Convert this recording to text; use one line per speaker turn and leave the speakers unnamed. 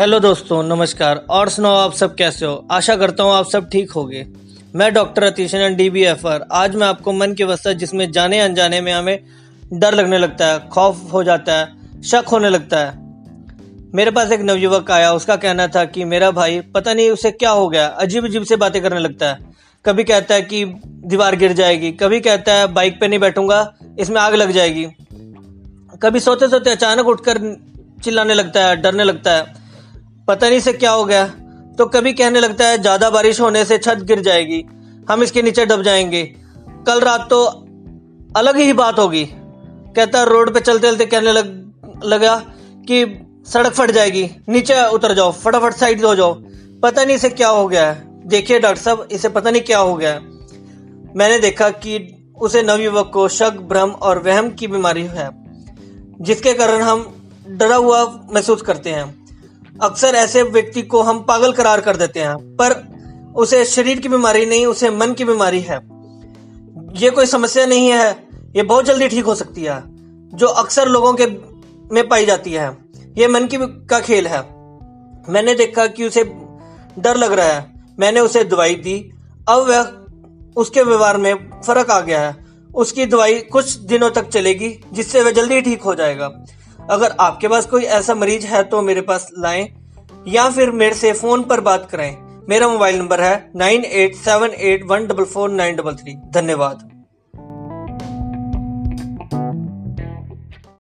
Hello दोस्तों, नमस्कार। और सुनाओ, आप सब कैसे हो? आशा करता हूँ आप सब ठीक होगे। मैं doctor अतीशन D B F R आज मैं आपको मन की अवस्था जिसमें जाने अनजाने में हमें डर लगने लगता है, खौफ हो जाता है, शक होने लगता है। मेरे पास एक नवयुवक आया, उसका कहना था कि मेरा भाई पता नहीं उसे क्या हो गया अजीब अजीब से बातें करने लगता है। कभी कहता है कि दीवार गिर जाएगी, कभी कहता है, बाइक पे नहीं बैठूँगा, इसमें आग लग जाएगी। कभी सोते सोते अचानक उठकर चिल्लाने लगता है, डरने लगता है। पता नहीं से क्या हो गया। तो कभी कहने लगता है, ज़्यादा बारिश होने से छत गिर जाएगी। हम इसके नीचे दब जाएँगे। कल रात तो अलग ही बात होगी। कहता रोड पे चलते चलते कहने लग, लगा कि सड़क फट जाएगी। नीचे उतर जाओ, फटाफट साइड हो जाओ। पता नहीं इसे क्या हो गया है। देखिए डॉक्टर साहब, इसे पता नहीं क्या हो गया है। मैंने देखा कि उसे नवयुवक को शक, भ्रम और वहम की बीमारी है, जिसके कारण हम डरा हुआ महसूस करते हैं। अक्सर ऐसे व्यक्ति को हम पागल करार कर देते हैं, पर उसे शरीर की बीमारी नहीं, उसे मन की बीमारी है। ये कोई समस्या नहीं है, ये बहुत जल्दी ठीक हो सकती है, जो अक्सर लोगों के में पाई जाती है। ये मन की का खेल है। मैंने देखा कि उसे डर लग रहा है। मैंने उसे दवाई दी। अब वह उसके व्यवहार में फ़र्क आ गया है। उसकी दवाई कुछ दिनों तक चलेगी, जिससे वह जल्दी ठीक हो जाएगा। अगर आपके पास कोई ऐसा मरीज़ है तो मेरे पास लाएँ, या फिर मेरे से फ़ोन पर बात करें। मेरा मोबाइल नंबर है nine eight seven eight one double four nine double three. धन्यवाद।